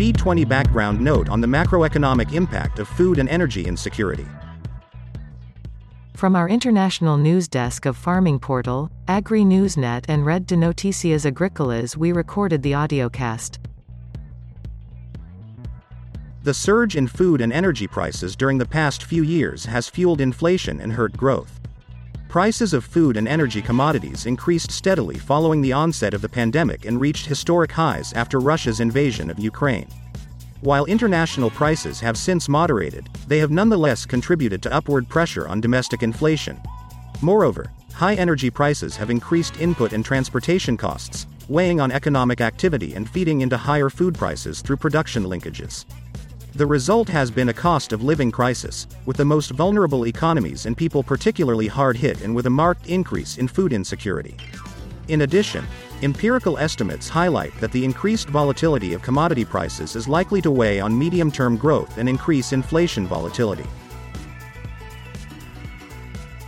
G20 background note on the macroeconomic impact of food and energy insecurity. From our international news desk of Farming Portal, Agri Newsnet and Red de Noticias Agrícolas we recorded the audiocast. The surge in food and energy prices during the past few years has fueled inflation and hurt growth. Prices of food and energy commodities increased steadily following the onset of the pandemic and reached historic highs after Russia's invasion of Ukraine. While international prices have since moderated, they have nonetheless contributed to upward pressure on domestic inflation. Moreover, high energy prices have increased input and transportation costs, weighing on economic activity and feeding into higher food prices through production linkages. The result has been a cost of living crisis, with the most vulnerable economies and people particularly hard hit and with a marked increase in food insecurity. In addition, empirical estimates highlight that the increased volatility of commodity prices is likely to weigh on medium term growth and increase inflation volatility.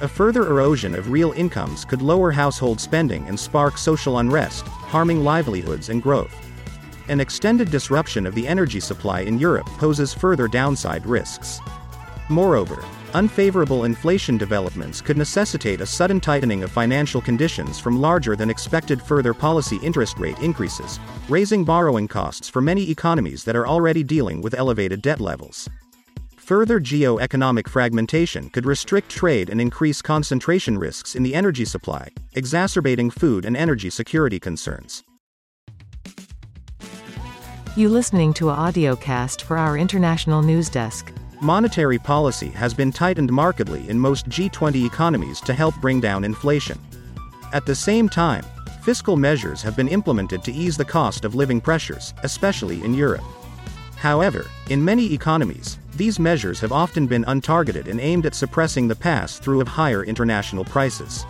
A further erosion of real incomes could lower household spending and spark social unrest, harming livelihoods and growth. An extended disruption of the energy supply in Europe poses further downside risks. Moreover, unfavorable inflation developments could necessitate a sudden tightening of financial conditions from larger than expected further policy interest rate increases, raising borrowing costs for many economies that are already dealing with elevated debt levels. Further geo-economic fragmentation could restrict trade and increase concentration risks in the energy supply, exacerbating food and energy security concerns. You listening to a audiocast for our international news desk. Monetary policy has been tightened markedly in most G20 economies to help bring down inflation. At the same time, fiscal measures have been implemented to ease the cost of living pressures, especially in Europe. However, in many economies, these measures have often been untargeted and aimed at suppressing the pass through of higher international prices.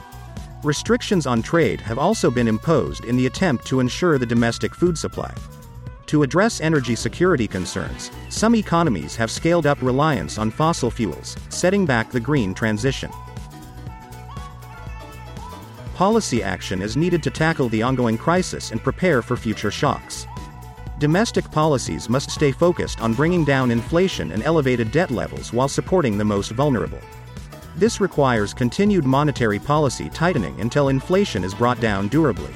Restrictions on trade have also been imposed in the attempt to ensure the domestic food supply. To address energy security concerns, some economies have scaled up reliance on fossil fuels, setting back the green transition. Policy action is needed to tackle the ongoing crisis and prepare for future shocks. Domestic policies must stay focused on bringing down inflation and elevated debt levels while supporting the most vulnerable. This requires continued monetary policy tightening until inflation is brought down durably.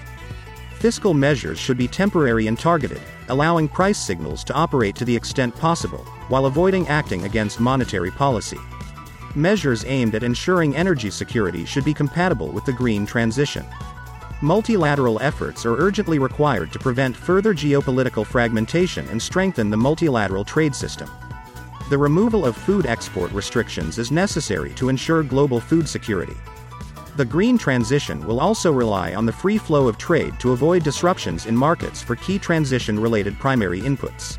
Fiscal measures should be temporary and targeted, allowing price signals to operate to the extent possible, while avoiding acting against monetary policy. Measures aimed at ensuring energy security should be compatible with the green transition. Multilateral efforts are urgently required to prevent further geopolitical fragmentation and strengthen the multilateral trade system. The removal of food export restrictions is necessary to ensure global food security. The green transition will also rely on the free flow of trade to avoid disruptions in markets for key transition related primary inputs.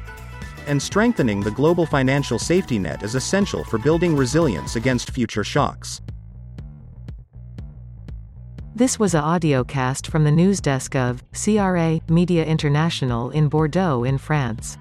And strengthening the global financial safety net is essential for building resilience against future shocks. This was a audiocast from the news desk of CRA Media International in Bordeaux in France.